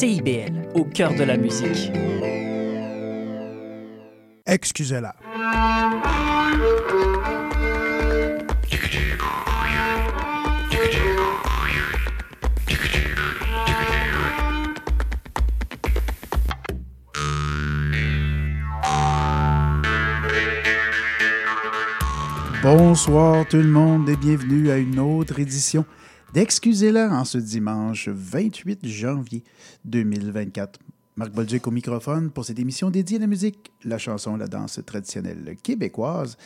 CIBL, au cœur de la musique. Excusez-la. Bonsoir tout le monde et bienvenue à une autre édition d'Excusez-la en ce dimanche 28 janvier 2024. Marc Bolduc au microphone pour cette émission dédiée à la musique, la chanson, la danse traditionnelle québécoise.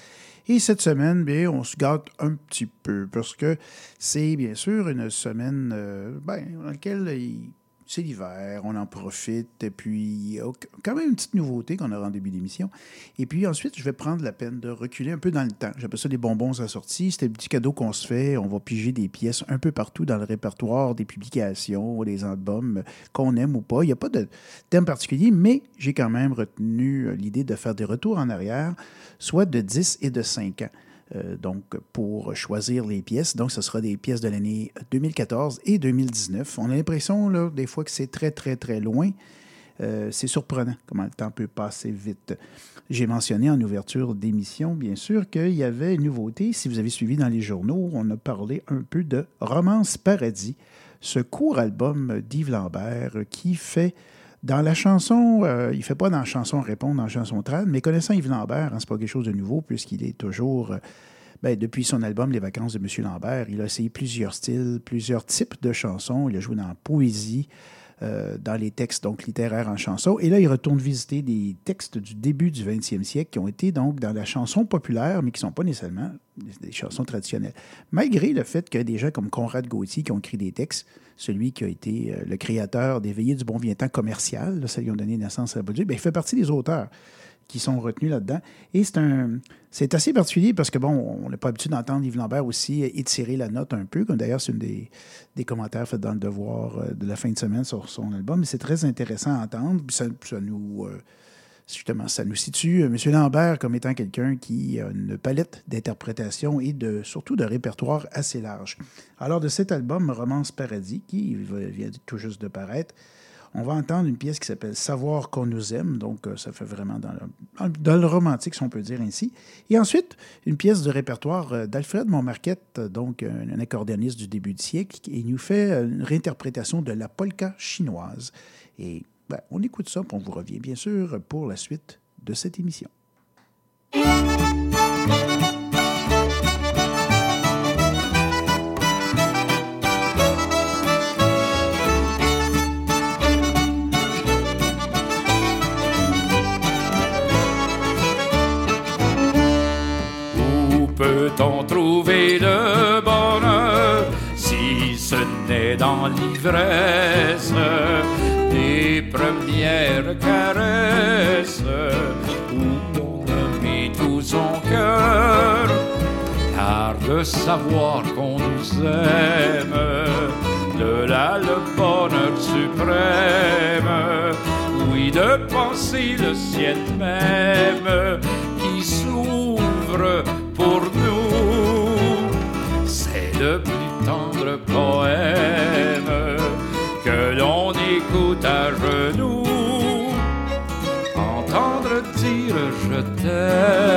Et cette semaine, bien, on se gâte un petit peu parce que c'est bien sûr une semaine euh, ben, dans laquelle il c'est l'hiver, on en profite. Et puis, quand même une petite nouveauté qu'on aura en début d'émission. Et puis ensuite, je vais prendre la peine de reculer un peu dans le temps. J'appelle ça des bonbons à sortie. C'est un petit cadeau qu'on se fait. On va piger des pièces un peu partout dans le répertoire des publications, des albums qu'on aime ou pas. Il n'y a pas de thème particulier, mais j'ai quand même retenu l'idée de faire des retours en arrière, soit de 10 et de 5 ans. Euh, donc, pour choisir les pièces. Donc, ce sera des pièces de l'année 2014 et 2019. On a l'impression, là, des fois, que c'est très, très, très loin. Euh, c'est surprenant comment le temps peut passer vite. J'ai mentionné en ouverture d'émission, bien sûr, qu'il y avait une nouveauté. Si vous avez suivi dans les journaux, on a parlé un peu de Romance Paradis, ce court album d'Yves Lambert qui fait dans la chanson, euh, il ne fait pas dans la chanson répondre, dans la chanson trad, mais connaissant Yves Lambert, hein, ce n'est pas quelque chose de nouveau puisqu'il est toujours, euh, ben, depuis son album Les vacances de M. Lambert, il a essayé plusieurs styles, plusieurs types de chansons. Il a joué dans poésie, euh, dans les textes donc littéraires en chanson. Et là, il retourne visiter des textes du début du 20e siècle qui ont été donc dans la chanson populaire, mais qui ne sont pas nécessairement des, chansons traditionnelles. Malgré le fait que des gens comme Conrad Gauthier qui ont écrit des textes celui qui a été euh, le créateur des Veillées du bon viens-temps commercial, ça lui a donné naissance à la ben, il fait partie des auteurs qui sont retenus là-dedans. Et c'est un c'est assez particulier parce que, bon, on n'a pas l'habitude d'entendre Yves Lambert aussi étirer la note un peu, comme d'ailleurs c'est une des, des, commentaires faits dans le Devoir euh, de la fin de semaine sur son album. Mais c'est très intéressant à entendre. ça, ça nous... Euh, justement, ça nous situe euh, M. Lambert comme étant quelqu'un qui a une palette d'interprétation et de, surtout de répertoire assez large. Alors, de cet album, Romance Paradis, qui vient tout juste de paraître, on va entendre une pièce qui s'appelle Savoir qu'on nous aime, donc euh, ça fait vraiment dans le, romantique, si on peut dire ainsi. Et ensuite, une pièce de répertoire euh, d'Alfred Montmarquette, donc un, accordéoniste du début du siècle, et il nous fait une réinterprétation de la polka chinoise. Et ben, on écoute ça, puis on vous revient bien sûr pour la suite de cette émission. Peut-on trouver le bonheur si ce n'est dans l'ivresse des premières caresses où on a mis tout son cœur? Car de savoir qu'on nous aime, de là le bonheur suprême, oui, de penser le ciel même qui s'ouvre there.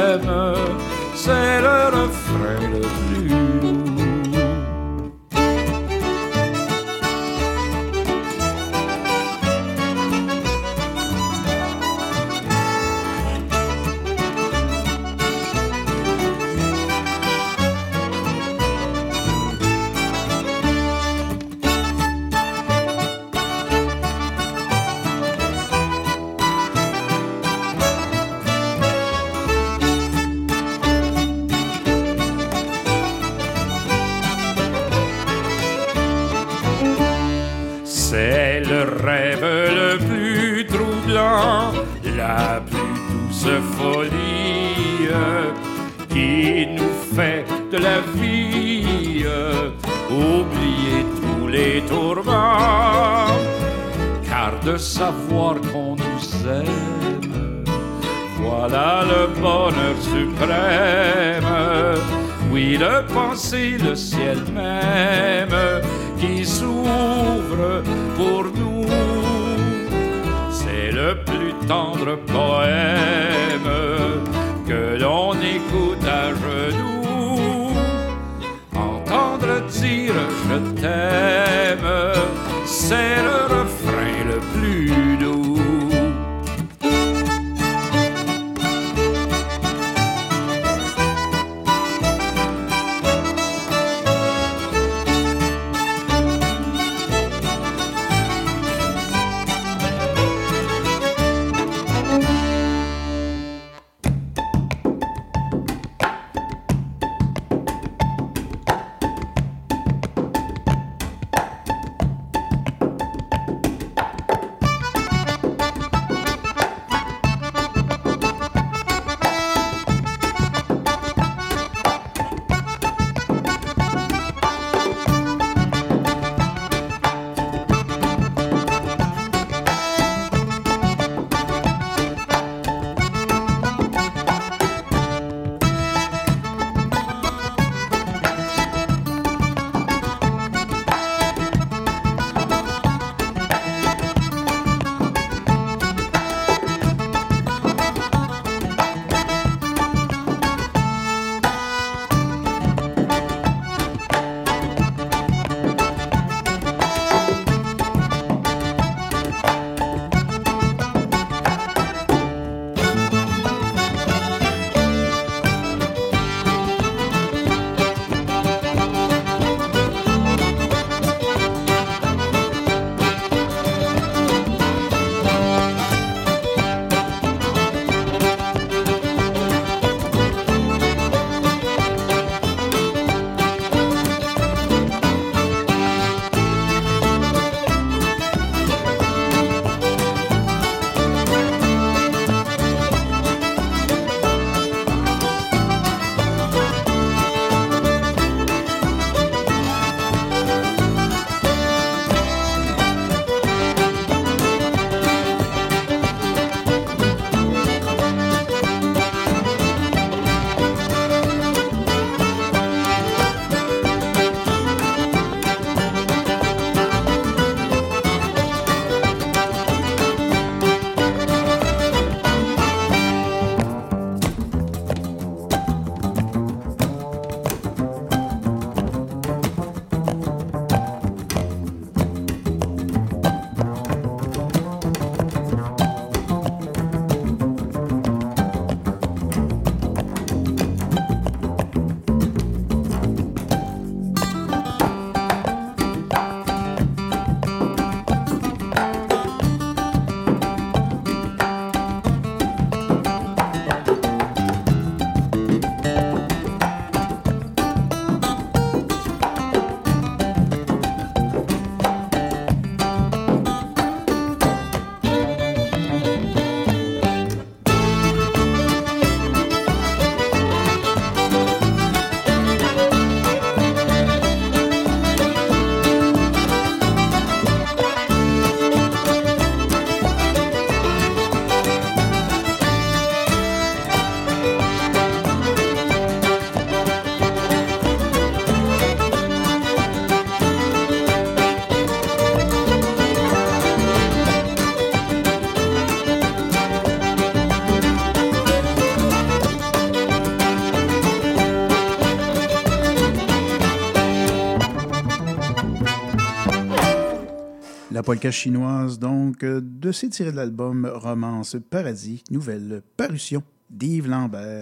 Polka chinoise, donc, euh, de tiré de l'album Romance Paradis, nouvelle parution d'Yves Lambert.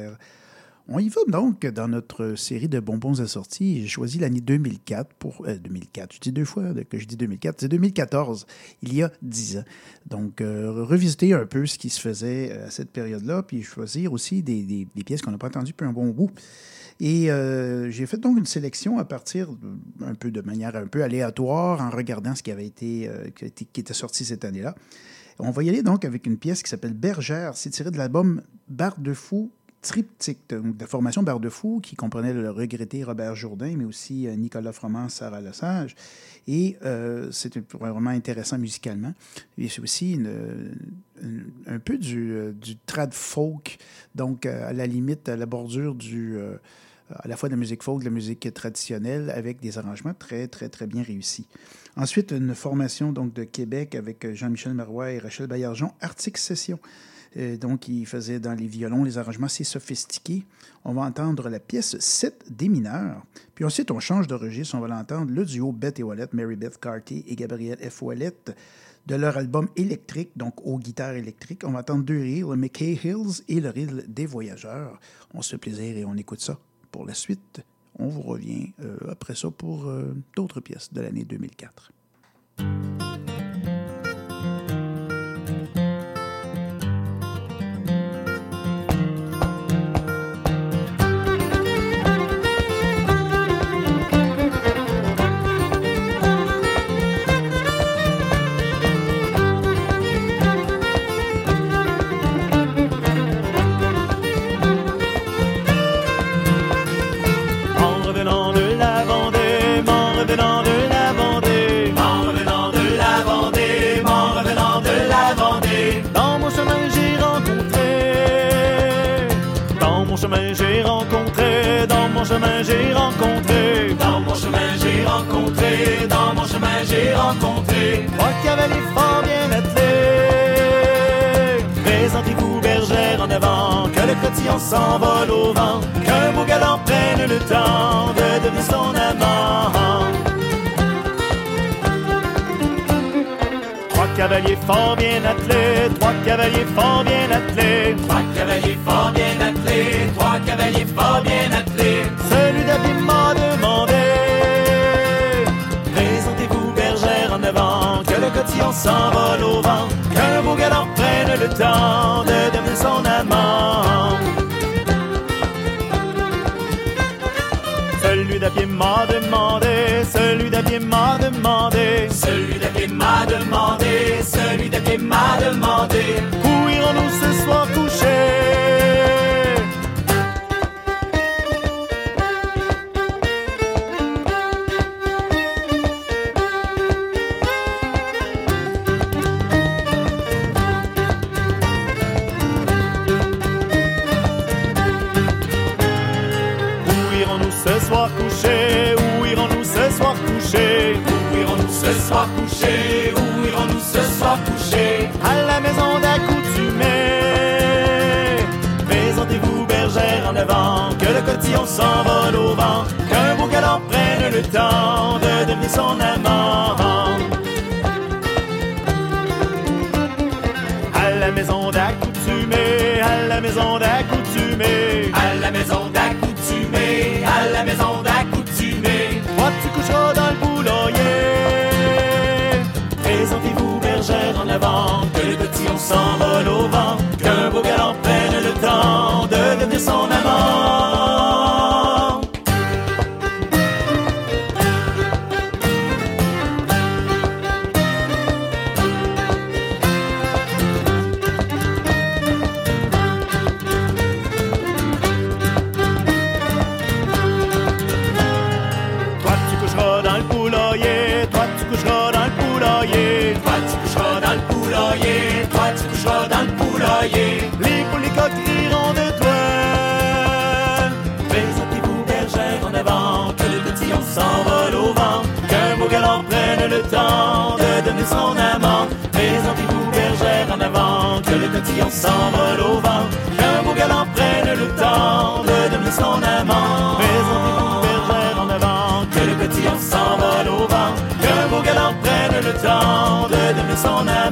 On y va donc dans notre série de bonbons assortis. J'ai choisi l'année 2004 pour. 2004, euh, je dis deux fois que je dis 2004, c'est 2014, il y a dix ans. Donc, euh, revisiter un peu ce qui se faisait à cette période-là, puis choisir aussi des, pièces qu'on n'a pas entendues depuis un bon bout. Et euh, j'ai fait donc une sélection à partir un peu de manière un peu aléatoire en regardant ce qui avait été, euh, qui, était sorti cette année-là. On va y aller donc avec une pièce qui s'appelle Bergère. C'est tiré de l'album Barre de Fou triptyque, de formation Barre de Fou, qui comprenait le regretté Robert Jourdain, mais aussi euh, Nicolas Froment, Sarah Lesage. Et c'est vraiment intéressant musicalement. Et c'est aussi un peu du, du trad folk, donc à la limite, à la bordure du à la fois de la musique folk, de la musique traditionnelle, avec des arrangements très, très, très bien réussis. Ensuite, une formation donc, de Québec avec Jean-Michel Marois et Rachel Baillargeon, Arctic Session. Donc, il faisait dans les violons les arrangements assez sophistiqués. On va entendre la pièce 7 des mineurs. Puis ensuite, on change de registre. On va l'entendre le duo Beth et Wallet, Mary Beth Carty et Gabrielle F. Wallet de leur album électrique, donc aux guitares électriques. On va entendre deux reels, le McKay Hills et le reel des Voyageurs. On se fait plaisir et on écoute ça. Pour la suite, on vous revient euh, après ça pour euh, d'autres pièces de l'année 2004. J'ai rencontré. Dans mon chemin, j'ai rencontré. Dans mon chemin, j'ai rencontré. Trois cavaliers fort bien attelés. Présentez-vous, bergère, en avant. Que le cotillon s'envole au vent. Qu'un beau galant prenne le temps de devenir son amant. Trois cavaliers fort bien attelés. Trois cavaliers fort bien attelés. Trois cavaliers fort bien attelés. Trois cavaliers fort bien attelés m'a demandé. Présentez-vous bergère en avant Que le cotillon s'envole au vent Qu'un beau galant prenne le temps De devenir son amant. Celui d'à pied m'a demandé Celui d'à pied m'a demandé. Celui d'à pied m'a demandé Celui d'à pied m'a demandé. Où irons-nous ce soir coucher? Soir coucher Où irons-nous ce soir coucher À la maison d'accoutumée. Présentez-vous bergère en avant Que le cotillon s'envole au vent Qu'un beau galant prenne le temps De devenir son amant. À la maison d'accoutumée À la maison d'accoutumée. À la maison d'accoutumée À la maison s'envole au vent, temps de devenir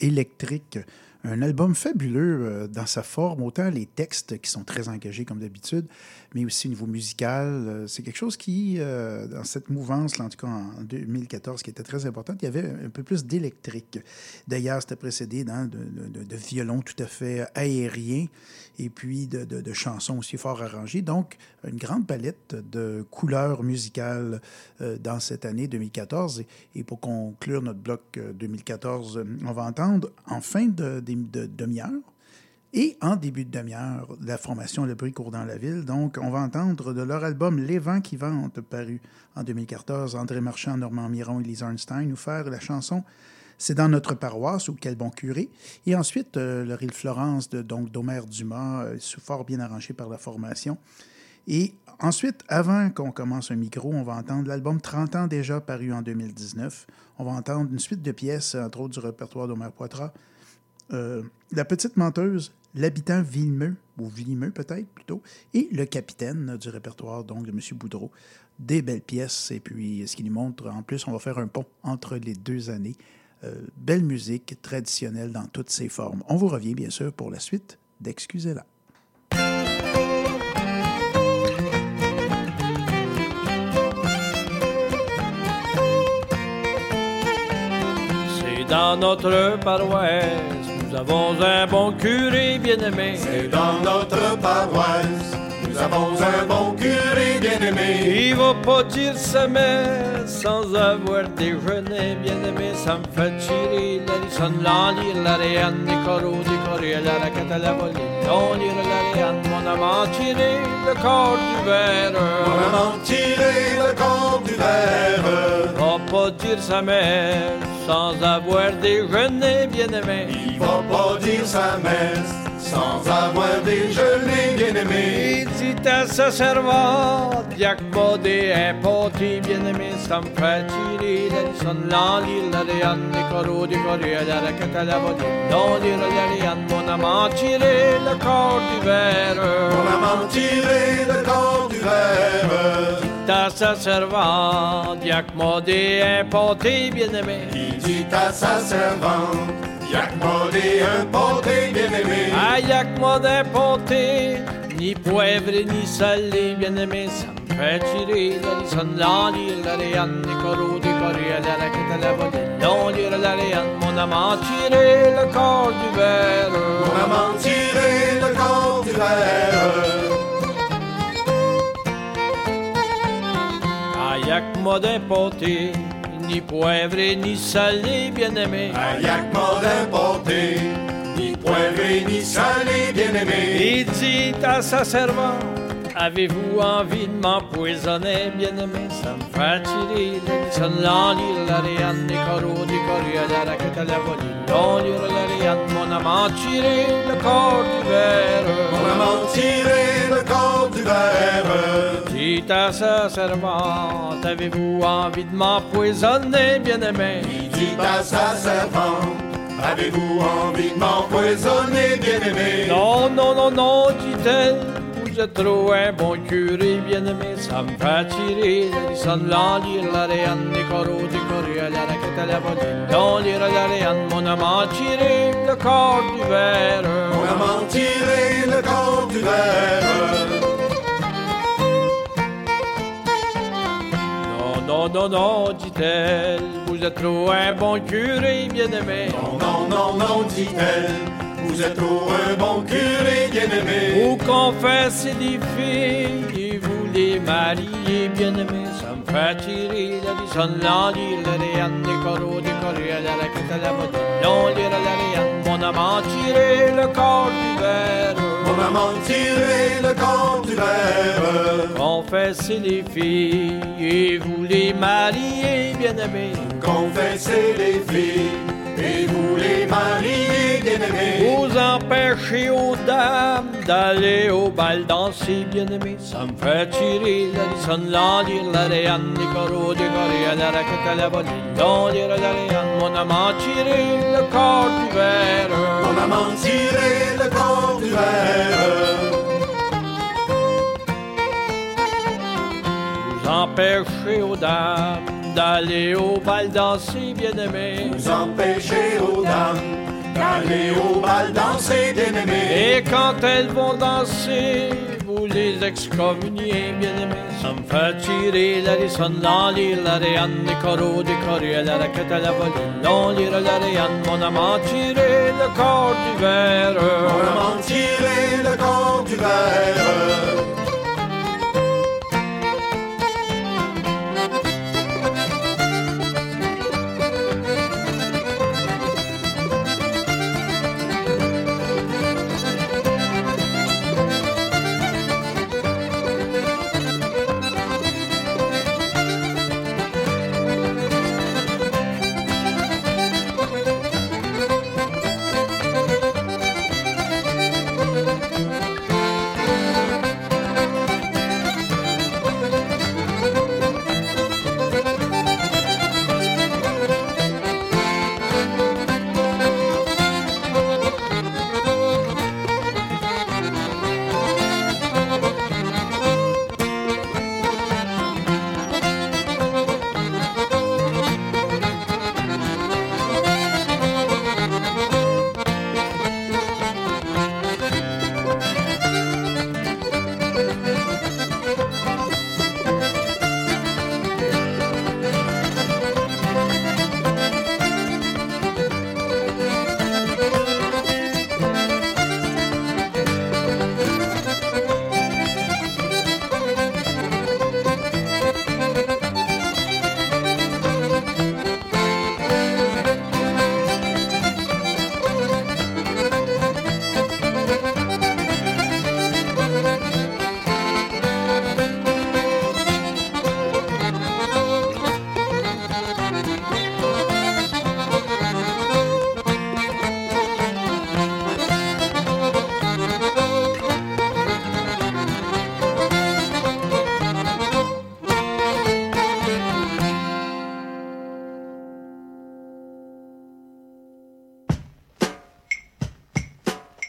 Électrique. Un album fabuleux euh, dans sa forme, autant les textes qui sont très engagés comme d'habitude, mais aussi au niveau musical. Euh, c'est quelque chose qui, euh, dans cette mouvance, en tout cas en 2014, qui était très importante, il y avait un peu plus d'électrique. D'ailleurs, c'était précédé de, de, de violons tout à fait aériens et puis de, chansons aussi fort arrangées. Donc, une grande palette de couleurs musicales euh, dans cette année 2014. Et, pour conclure notre bloc 2014, on va entendre en fin de, de demi-heure et en début de demi-heure, la formation Le Bruit court dans la ville. Donc, on va entendre de leur album Les Vents qui vantent, paru en 2014, André Marchand, Normand Miron et Lisa Arnstein, nous faire la chanson C'est dans notre paroisse ou Quel bon curé. Et ensuite, euh, le Rille Florence de, donc, d'Omer Dumas, euh, fort bien arrangé par la formation. Et ensuite, avant qu'on commence un micro, on va entendre l'album 30 ans déjà, paru en 2019. On va entendre une suite de pièces, entre autres du répertoire d'Omer Poitras, euh, la petite menteuse, l'habitant Villemeux, ou Villemeux peut-être plutôt, et le capitaine du répertoire donc de M. Boudreau. Des belles pièces, et puis ce qui nous montre, en plus, on va faire un pont entre les deux années. Euh, belle musique traditionnelle dans toutes ses formes. On vous revient bien sûr pour la suite d'Excusez-la. C'est dans notre paroisse nous avons un bon curé bien-aimé. C'est dans notre paroisse. Nous avons un bon curé bien-aimé. Il va pas dire sa mère sans avoir déjeuné bien-aimé. Ça me fait tirer la lisson, l'enlire, la réanne, des coraux, des coraux, la raquette à la volée. L'enlire, la réanne, mon amant tiré le corps du verre. Mon amant tiré le corps du verre. Va pas dire sa mère sans avoir déjeuné bien-aimé. Il va pas dire sa messe sans avoir déjeuné bien-aimé. Il dit à sa servante, pas des impotés bien-aimé, ça me fait tirer la l'enlire, la réanne, des coraux, des coraux, la raquette à la volée. L'enlire, la mon amant tiré le corps du verre. Mon amant tiré le corps du verre. Dit à sa servante, moi des impotés bien-aimé. Dit à sa servante, Y'a que moi des un pâté. Ah, y'a que moi d'un pâté, ni poivre ni salé, bien-aimé, ça me fait tirer la lisson, l'enlire, la réanne, des coraux, la raquette à la volée. L'enlire, la réanne, mon amant tiré le corps du verre. Mon amant tiré le corps du verre. Ah, y'a que moi d'un pâté, ni poivre ni salé, bien-aimé. Moi d'un pâté, ni poivré ni salé bien-aimé. Il dit à sa servante, avez-vous envie de m'empoisonner, bien-aimé? Ça me la lisson, l'enlire, la réanne, des coraux, des coraux, la raquette à la volée. L'enlire, la réanne, mon amant tiré le corps du verre. Mon amant tiré le corps du verre. Dit à sa servante, avez-vous envie de m'empoisonner, bien-aimé? Il dit à sa servante, avez-vous envie de m'empoisonner, bien-aimé? Non, non, non, non, dit-elle, vous êtes trop un bon curé, bien-aimé, ça me fait tirer l'enlire, la réanne, des coraux, des coraux, la raquette à la volée. L'enlire, la réanne, mon amant tiré le corps du verre. Mon amant tiré le corps du verre. Non, non, non, dit-elle, vous êtes trop un bon curé, bien-aimé. Non, non, non, non, dit-elle, vous êtes trop un bon curé bien-aimé. Vous confessez des filles et vous les mariez, bien-aimé. Ça me fait tirer la lisson, l'enlire, la réanne, des coraux, des coraux, la raquette à la mode. L'enlire, la réanne, mon amant tiré le corps du verre. Mon amant tiré le corps du verre. Confessez les filles et vous les mariez, bien-aimé. Confessez les filles et vous les mariez bien-aimés. Vous empêchez aux dames d'aller au bal danser, bien-aimé. Ça me fait tirer la lisson, l'enlire, la réanne, des coraux, des coraux, la raquette à la volée. Mon amant tiré le corps du verre. Mon amant tiré le corps du verre. Vous empêchez aux dames d'aller au bal danser, bien-aimé. Vous empêchez aux dames d'aller au bal danser, bien-aimé. Et quand elles vont danser, vous les excommuniez, bien-aimé. Ça me fait tirer la rissonne, l'enlire la réanne, des coraux, coraux, la raquette à la volée. L'enlire la réanne, mon amant, tirer le corps du verre. Mon amant, tirer le corps du verre.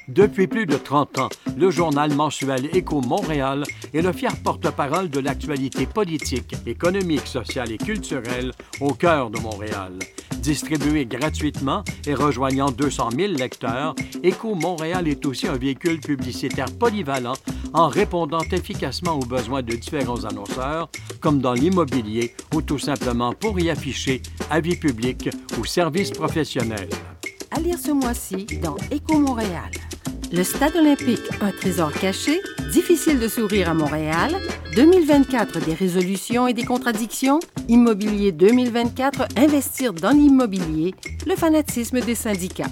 Depuis plus de 30 ans, le journal mensuel Écho Montréal est le fier porte-parole de l'actualité politique, économique, sociale et culturelle au cœur de Montréal. Distribué gratuitement et rejoignant 200 000 lecteurs, Écho Montréal est aussi un véhicule publicitaire polyvalent en répondant efficacement aux besoins de différents annonceurs, comme dans l'immobilier ou tout simplement pour y afficher avis publics ou services professionnels. À lire ce mois-ci dans Écho Montréal. Le Stade olympique, un trésor caché, difficile de sourire à Montréal, 2024 des résolutions et des contradictions, Immobilier 2024, investir dans l'immobilier, le fanatisme des syndicats.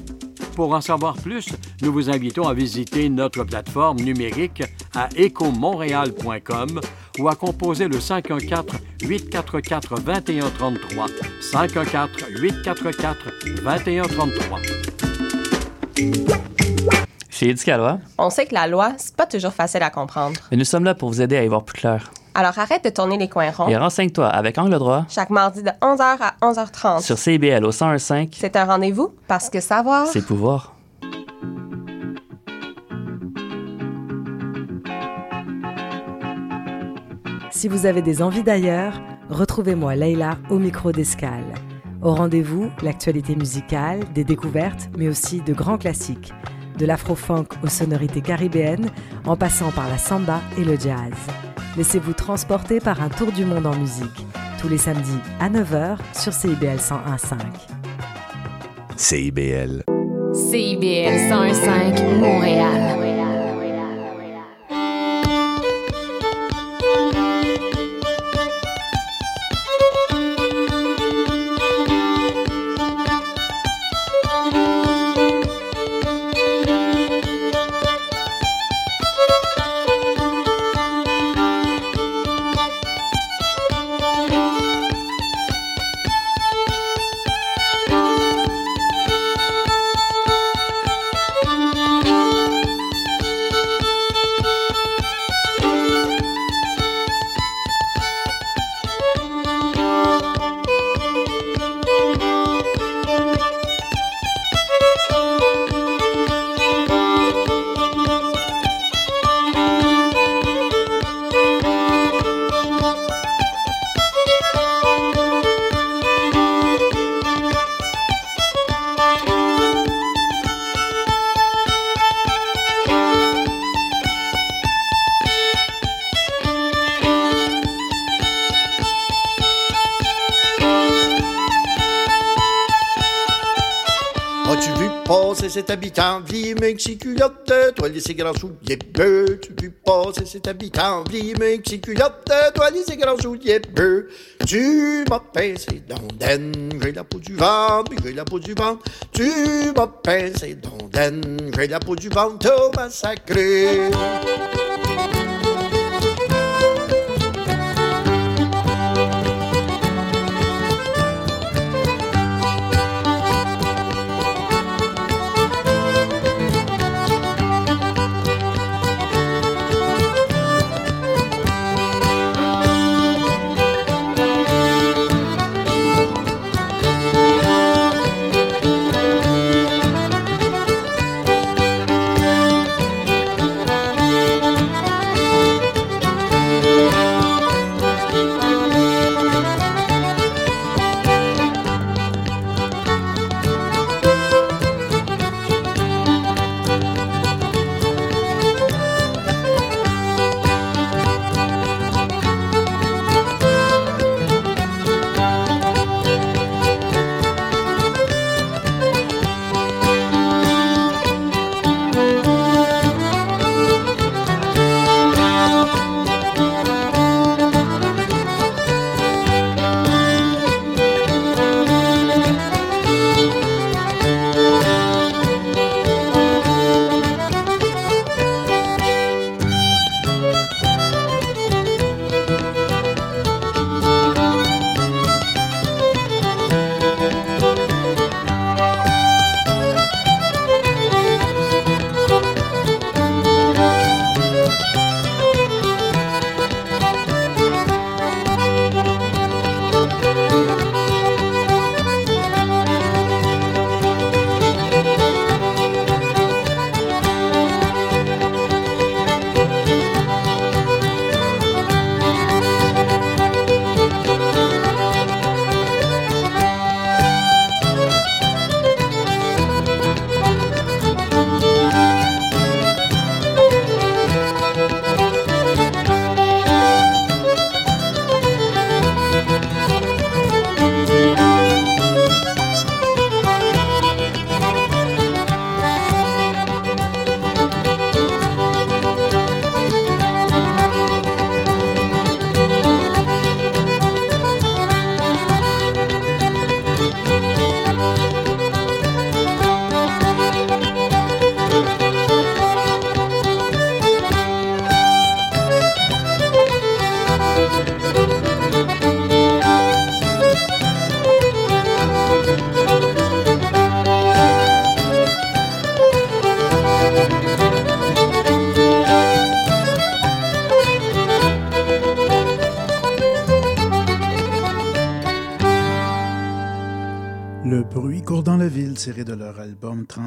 Pour en savoir plus, nous vous invitons à visiter notre plateforme numérique à écomontréal.com ou à composer le 514-844-2133. 514-844-2133. Chez Éducalois, On sait que la loi, c'est pas toujours facile à comprendre. et nous sommes là pour vous aider à y voir plus clair. Alors arrête de tourner les coins ronds. Et renseigne-toi avec Angle droit Chaque mardi de 11h à 11h30. sur CIBL au 1015, C'est un rendez-vous parce que savoir. c'est pouvoir. Si vous avez des envies d'ailleurs, retrouvez-moi Leïla au micro d'escale. Au rendez-vous, l'actualité musicale, des découvertes, mais aussi de grands classiques. De l'afro-funk aux sonorités caribéennes, en passant par la samba et le jazz. Laissez-vous transporter par un tour du monde en musique. Tous les samedis à 9h sur CIBL 101.5. CIBL. CIBL 105 Montréal. Cet habitant, vliming si culotte, toile ses grands souliers bleus. Tu puis passer cet habitant, vliming si culotte, toile ses grands souliers bleus. Tu m'as pincé d'ondaine, j'ai la peau du ventre, puis j'ai la peau du ventre. Tu m'as pincé d'ondaine, j'ai la peau du ventre, massacré.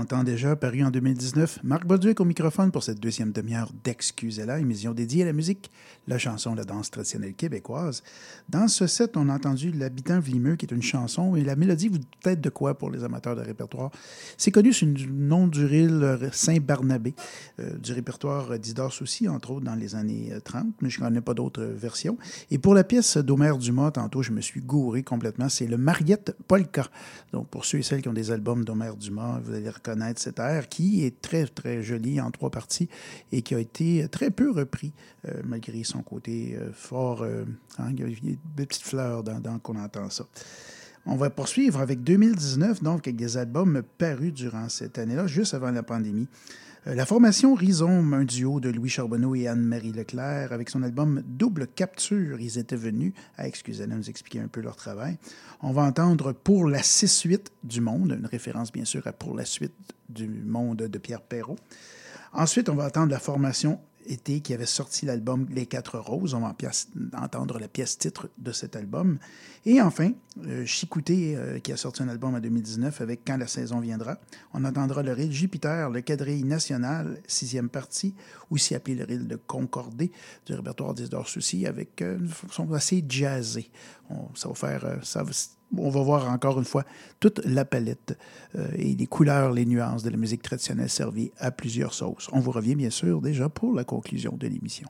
Album 30 ans déjà, paru en 2019. Marc Bolduc au microphone pour cette deuxième demi-heure d'Excusez-la, émission dédiée à la musique, la chanson, la danse traditionnelle québécoise. Dans ce set, on a entendu L'habitant vimeux, qui est une chanson, et la mélodie vous peut-être de quoi pour les amateurs de répertoire. C'est connu sous le nom du ril Saint-Barnabé, euh, du répertoire d'Isidore Soucy, entre autres dans les années 30, mais je ne connais pas d'autres versions. Et pour la pièce d'Omer Dumas, tantôt, je me suis gouré complètement, c'est le Mariette Polka. Donc, pour ceux et celles qui ont des albums d'Omer Dumas, vous allez reconnaître cet air qui est très, très joli en trois parties et qui a été très peu repris, euh, malgré son côté euh, fort. Euh, hein, il y a des petites fleurs dans, dans qu'on entend ça. On va poursuivre avec 2019, donc avec des albums parus durant cette année-là, juste avant la pandémie. Euh, La formation Rhizome, un duo de Louis Charbonneau et Anne-Marie Leclerc, avec son album Double Capture, ils étaient venus à Excusez-nous nous expliquer un peu leur travail. On va entendre Pour la 6-8 du monde, une référence bien sûr à Pour la suite du monde de Pierre Perrault. Ensuite, on va entendre la formation été qui avait sorti l'album Les Quatre Roses. On va entendre la pièce titre de cet album. Et enfin, euh, Chicouté, euh, qui a sorti un album en 2019 avec Quand la saison viendra. On entendra le ril Jupiter, le quadrille national, sixième partie, aussi appelé le ril de Concordé, du répertoire d'Isidore Soucy, avec euh, une façon assez jazzée. On, ça va faire... euh, ça on va voir encore une fois toute la palette euh, et les couleurs, les nuances de la musique traditionnelle servie à plusieurs sauces. On vous revient bien sûr déjà pour la conclusion de l'émission.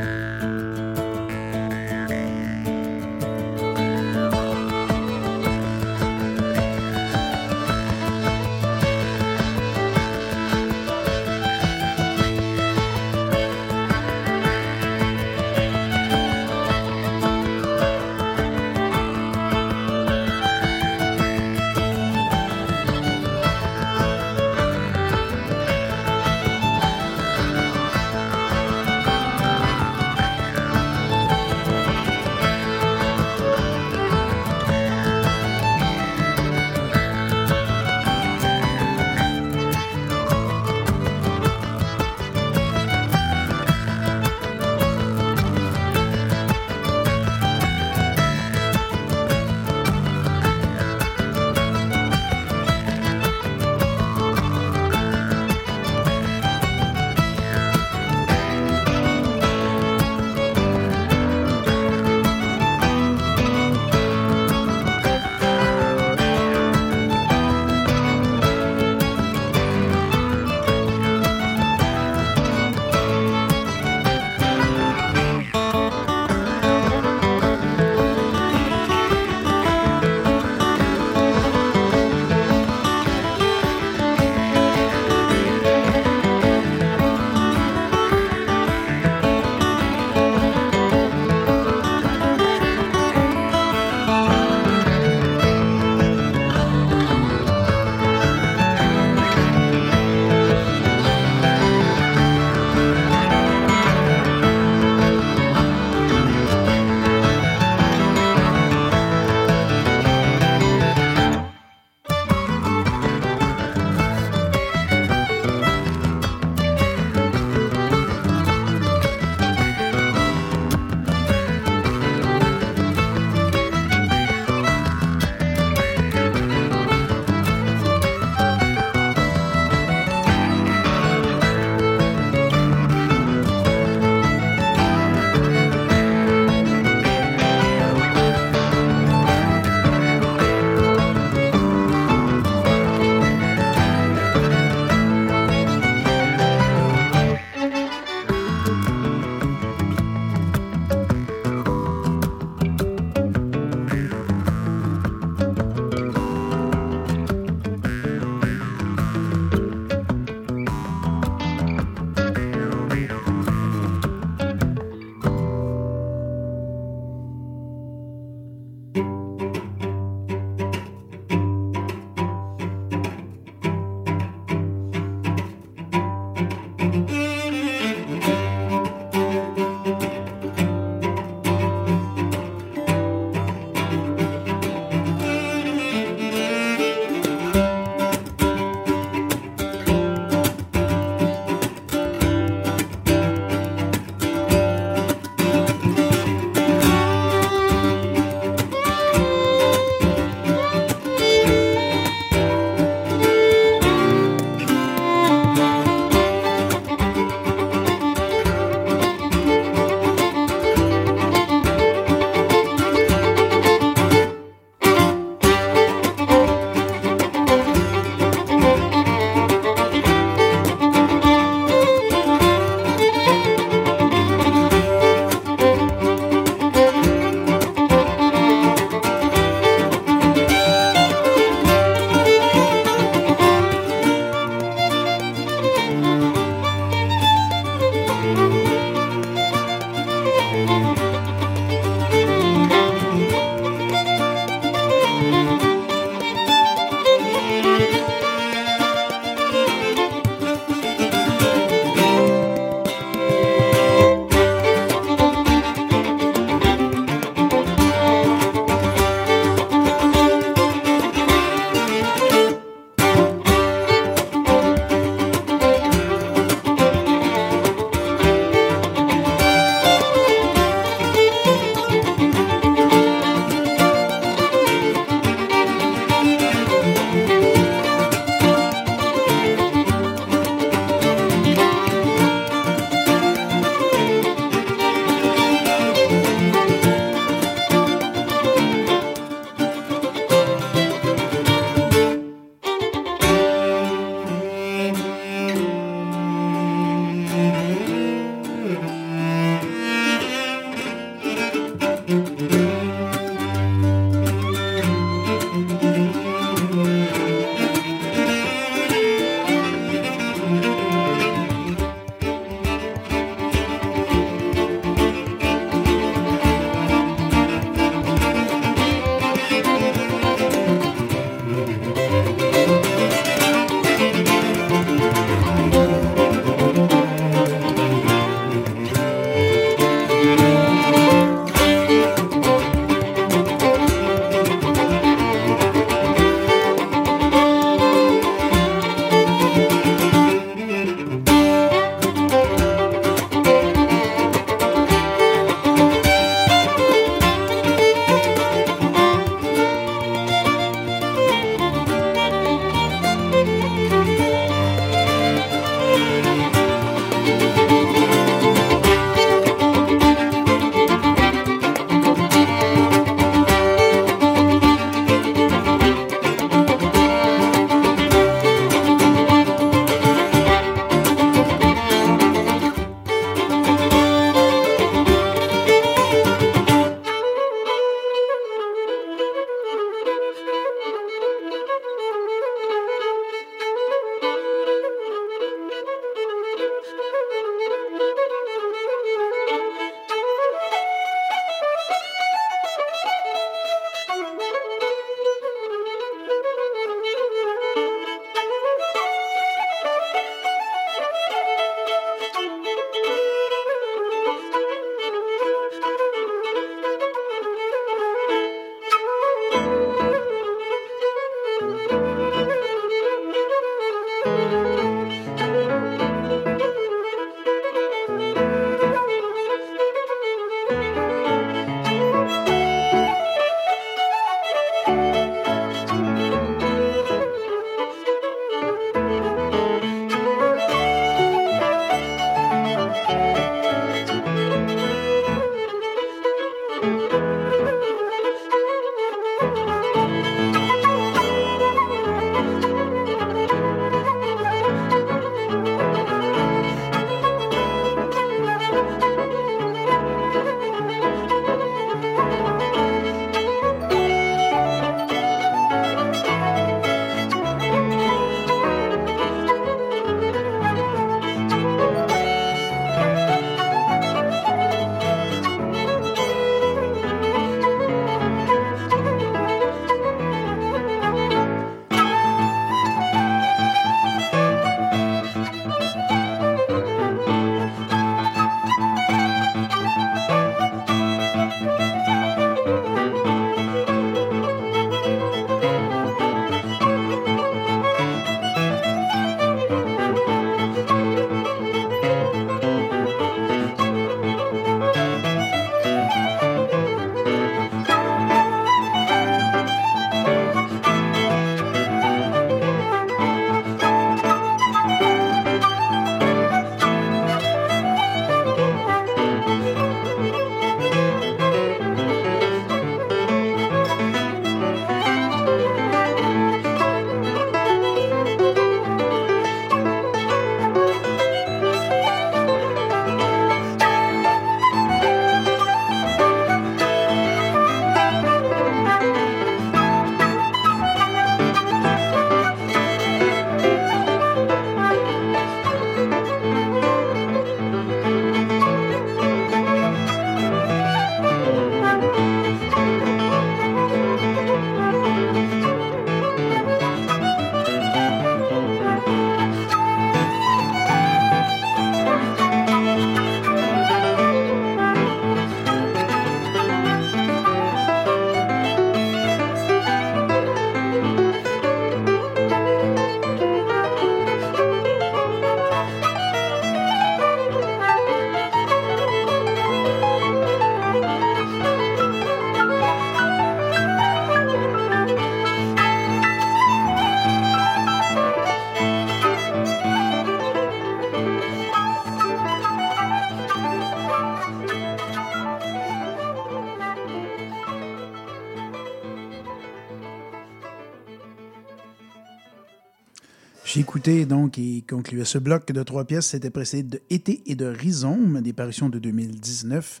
J'ai écouté donc et conclué ce bloc de trois pièces. C'était précédé de Été et de Rhizome, des parutions de 2019.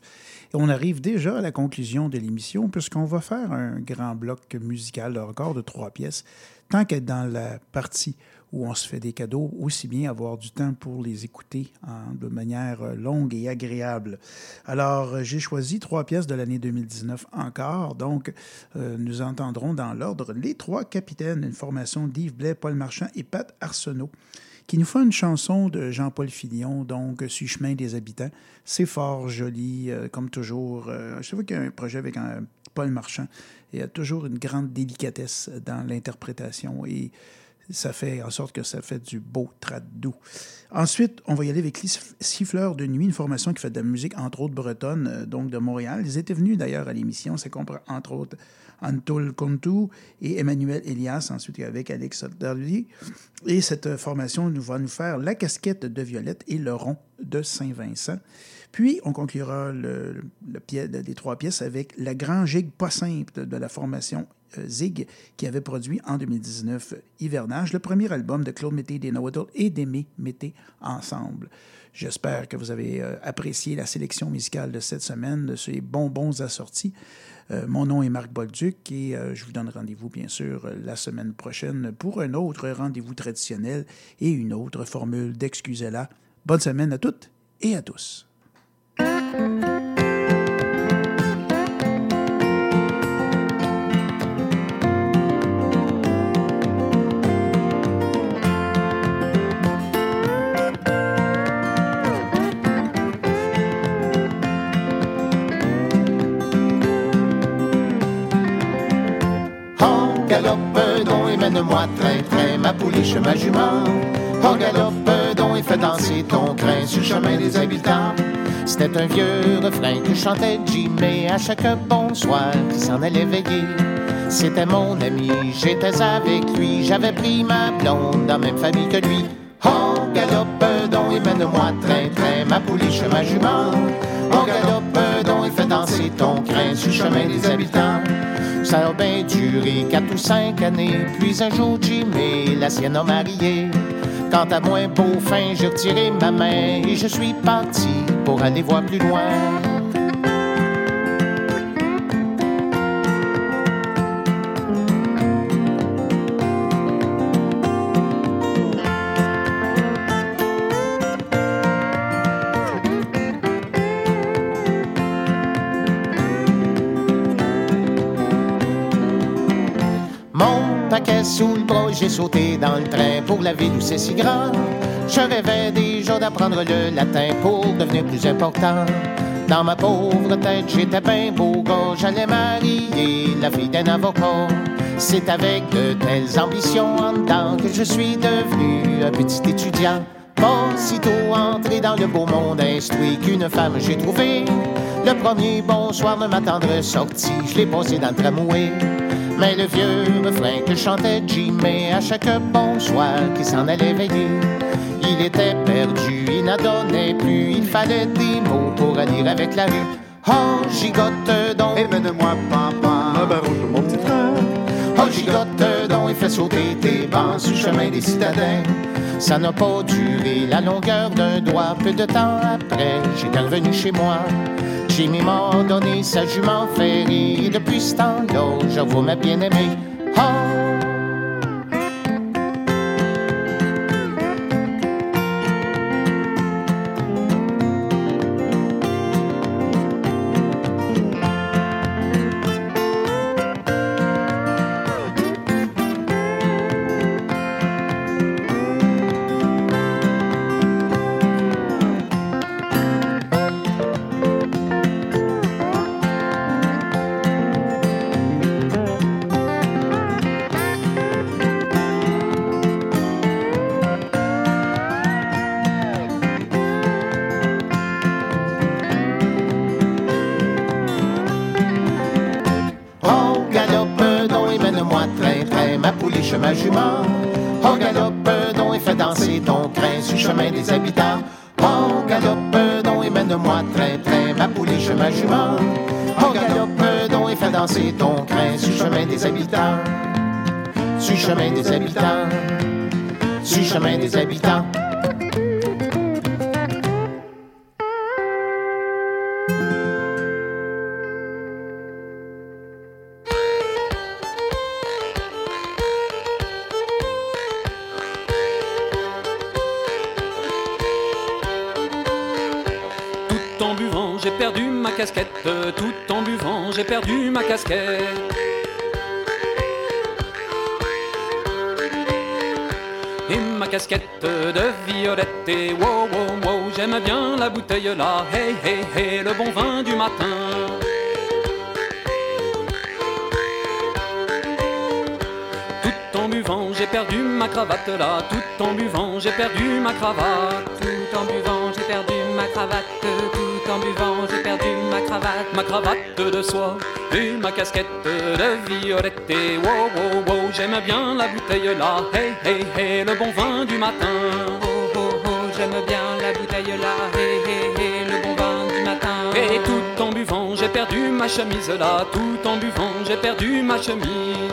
Et on arrive déjà à la conclusion de l'émission puisqu'on va faire un grand bloc musical encore de trois pièces. Tant qu'être dans la partie où on se fait des cadeaux, aussi bien avoir du temps pour les écouter en- de manière euh, longue et agréable. Alors, euh, j'ai choisi trois pièces de l'année 2019 encore. Donc, euh, nous entendrons dans l'ordre Les Trois Capitaines, une formation d'Yves Blais, Paul Marchand et Pat Arsenault qui nous fait une chanson de Jean-Paul Filion, donc Sur chemin des habitants. C'est fort joli, comme toujours. Je sais qu'il y a un projet avec un Paul Marchand. Il y a toujours une grande délicatesse dans l'interprétation et ça fait en sorte que ça fait du beau trad doux. Ensuite, on va y aller avec les Siff- Siffleurs de Nuit, une formation qui fait de la musique, entre autres bretonne, euh, donc de Montréal. Ils étaient venus d'ailleurs à l'émission. Ça comprend entre autres Antol Contou et Emmanuel Elias, ensuite avec Alex Darly. Et cette formation nous va nous faire La casquette de Violette et Le rond de Saint-Vincent. Puis, on conclura le, le les trois pièces avec La Grand Gigue pas simple de la formation Zig, qui avait produit en 2019 Hivernage, le premier album de Claude Mété, des Know-It-All et d'Aimé Mété ensemble. J'espère que vous avez euh, apprécié la sélection musicale de cette semaine, de ces bonbons assortis. Euh, mon nom est Marc Bolduc et euh, je vous donne rendez-vous, bien sûr, la semaine prochaine pour un autre rendez-vous traditionnel et une autre formule d'excusez-la. Bonne semaine à toutes et à tous. Galope donc et mène-moi train train ma pouliche ma jument. En galope donc et fais danser ton crin sur le chemin des habitants. C'était un vieux refrain que chantait Jimmy à chaque bonsoir qui s'en allait veiller C'était mon ami, j'étais avec lui J'avais pris ma blonde dans même famille que lui. En galope donc et mène-moi train train ma pouliche ma jument. En galope danser ton crin sur le chemin des habitants ça a bien duré quatre ou cinq années, puis un jour Jimmy, la sienne a marié. Quant à moi, beau fin, j'ai retiré ma main et je suis parti pour aller voir plus loin. J'ai sauté dans le train pour la ville où c'est si grand. Je rêvais déjà d'apprendre le latin pour devenir plus important. Dans ma pauvre tête, j'étais bien beau gars, j'allais marier la fille d'un avocat. C'est avec de telles ambitions en dedans que je suis devenu un petit étudiant. Pas sitôt entré dans le beau monde instruit qu'une femme j'ai trouvé. Le premier bonsoir de ma tendre sortie, je l'ai posé dans le tramway. Mais le vieux refrain que chantait Jimmy à chaque bonsoir qui s'en allait veiller, il était perdu, il n'adonnait plus, il fallait des mots pour aller avec la rue. Oh, gigote donc, et mène-moi papa, ma barouche de mon petit frère. Oh, gigote donc, et fais sauter tes bancs sur le chemin des citadins. Ça n'a pas duré la longueur d'un doigt, peu de temps après, j'étais revenu chez moi. Jimmy m'a donné sa jument ferrée, et depuis ce temps-là, j'avoue ma bien-aimée. Oh, jument. Oh, galope donc et fais danser ton crin sur chemin des habitants. Sur chemin des habitants. sur chemin des habitants. Et ma casquette de violette. Et wow, wow, wow, j'aime bien la bouteille là. Hey, hey, hey, le bon vin du matin. Tout en buvant, j'ai perdu ma cravate là. Tout en buvant, j'ai perdu ma cravate. Tout en buvant, j'ai perdu ma cravate. Tout en buvant, j'ai perdu ma Ma cravate de soie et ma casquette de violette. Et wow, wow, wow, j'aime bien la bouteille là. Hey, hey, hey, le bon vin du matin. Oh, oh, oh, j'aime bien la bouteille là. Hey, hey, hey, le bon vin du matin. Et tout en buvant, j'ai perdu ma chemise là. Tout en buvant, j'ai perdu ma chemise.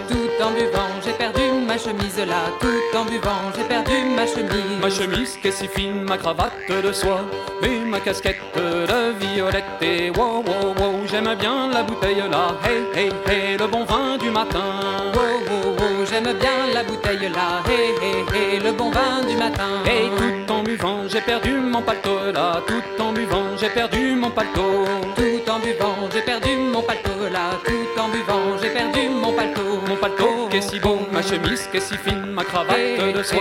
Tout en buvant, j'ai perdu ma chemise là. Tout en buvant, j'ai perdu ma chemise. Ma chemise qui est si fine, ma cravate de soie et ma casquette de violette. Et wow, wow, wow, j'aime bien la bouteille là. Hey, hey, hey, le bon vin du matin. Oh, oh, oh, j'aime bien la bouteille là. Hey, hey, hey, le bon vin du matin. Et tout en buvant, j'ai perdu mon paletot là. Tout en buvant, j'ai perdu mon paletot. Tout en buvant, j'ai perdu mon paletot si beau, ma chemise qui est si fine, ma cravate de soie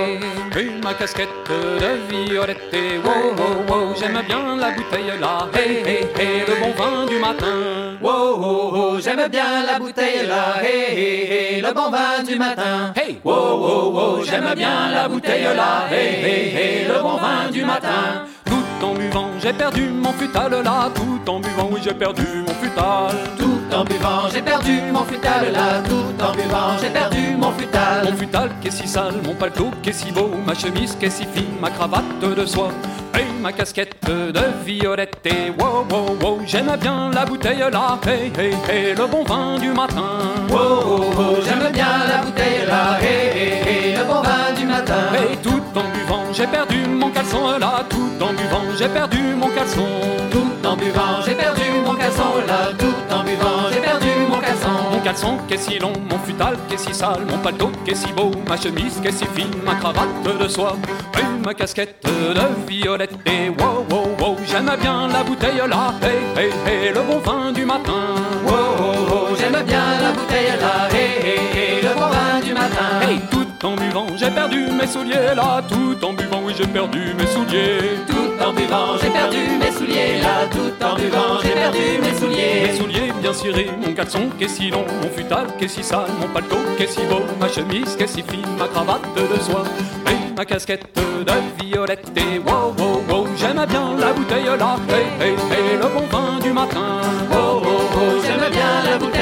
et ma casquette de violette. Et wow, wow, wow, j'aime bien la bouteille là. Hey, hey, le bon vin du matin. Wow, oh, oh, j'aime bien la bouteille là. Hey, hey, le bon vin du matin. Hey, wow, oh, oh, j'aime bien la bouteille là. Hey, hey, le bon vin du matin. Tout en buvant, j'ai perdu mon futal là. Tout en buvant, oui, j'ai perdu mon futal. Tout en buvant, j'ai perdu mon futal là. Tout en buvant, j'ai perdu mon futal. Mon futal qui est si sale, mon paletot qui est si beau, ma chemise qui est si fine, ma cravate de soie et ma casquette de violette. Et wow, wow, wow, j'aime bien la bouteille là. Hey, hey, hey, le bon vin du matin. Wow, oh, oh, j'aime bien la bouteille là. Hey, hey, le bon vin du matin. Et tout en buvant, j'ai perdu mon caleçon là. Tout en buvant, j'ai perdu mon caleçon. Tout en buvant, j'ai perdu mon caleçon là. Caleçon. Est si long, mon futal qui est si sale, mon paletot qui est si beau, ma chemise qui est si fine, ma cravate de soie et ma casquette de violette. Et wow, wow, wow, j'aime bien la bouteille là. Hey, hey, hey, le bon vin du matin. Wow, oh, oh, j'aime bien la bouteille là. Hey, hey, hey, le bon vin du matin. Hey, tout en buvant, j'ai perdu mes souliers là. Tout en buvant, oui, j'ai perdu mes souliers. Tout en buvant, j'ai perdu mes souliers là. Tout en buvant, j'ai perdu mes souliers. Mes souliers bien cirés, mon caleçon qui est si long, mon futal qui est si sale, mon paletot qui est si beau, ma chemise qui est si fine, ma cravate de soie et ma casquette de violette. Et wow, wow, wow, j'aime bien la bouteille là. Hey, hey, hey, le bon vin du matin. Wow, wow, wow, j'aime bien la bouteille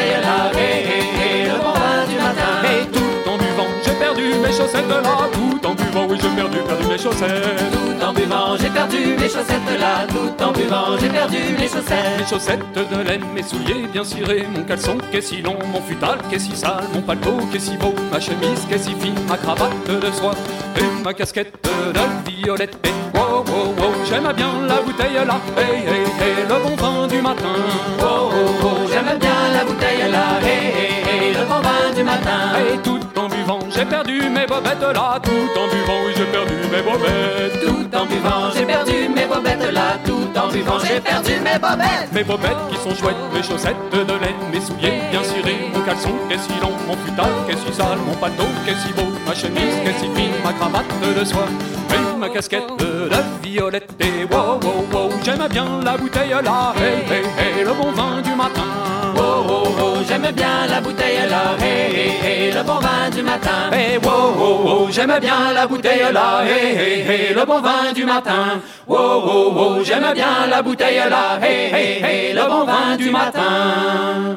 chaussettes là. Tout en buvant, oui, j'ai perdu, perdu mes chaussettes. Tout en buvant, j'ai perdu mes chaussettes là. Tout en buvant, j'ai perdu mes chaussettes. Mes chaussettes de laine, mes souliers bien cirés, mon caleçon qui est si long, mon futal qui est si sale, mon paletot qui est si beau, ma chemise qui est si fine, ma cravate de soie et ma casquette de violette. Et wow, wow, wow, j'aime bien la bouteille là. Hey, hey, hey, le bon vin du matin. Wow, wow, wow, j'aime bien la bouteille là. Hey, hey, hey, le bon vin du matin. Et tout en buvant, j'ai perdu mes bobettes là. Tout en buvant, oui, j'ai perdu mes bobettes. Tout en buvant, j'ai perdu mes bobettes là. Tout en buvant, j'ai perdu mes bobettes. Mes bobettes qui sont chouettes, mes chaussettes de laine, mes souliers bien cirés, mon caleçon qui est si long, mon futal qui est si sale, mon paletot qui est si beau, ma chemise qui est si fine, ma cravate de soie, et ma casquette de violette. Et wow, wow, wow, j'aime bien la bouteille là. Hey, hey, hey, le bon vin du matin. Wow, wow, wow, j'aime bien la bouteille là. Hey, hey, hey, le bon vin du matin. Hey, wow, wow, wow, j'aime bien la bouteille là. Hey, hey, hey, le bon vin du matin. Wow, wow, wow, j'aime bien la bouteille là. Hey, hey, hey, le bon vin du matin.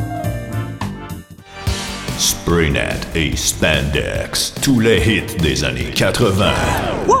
Spraynet et Spandex, tous les hits des années 80. Wow,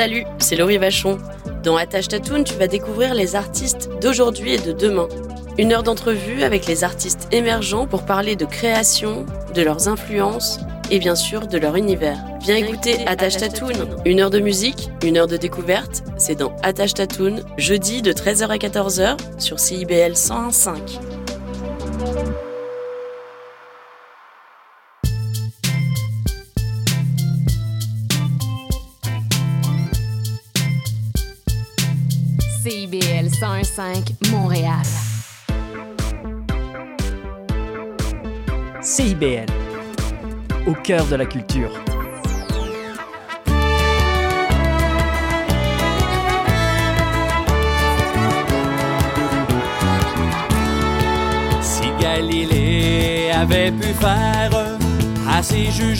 Salut, c'est Laurie Vachon. Dans Attache Tatoune, tu vas découvrir les artistes d'aujourd'hui et de demain. Une heure d'entrevue avec les artistes émergents pour parler de création, de leurs influences et bien sûr de leur univers. Viens écouter Attache Tatoune. Une heure de musique, une heure de découverte, c'est dans Attache Tatoune, jeudi de 13h à 14h sur CIBL 101.5. CIBL 101.5 Montréal. CIBL, au cœur de la culture. Si Galilée avait pu faire à ses juges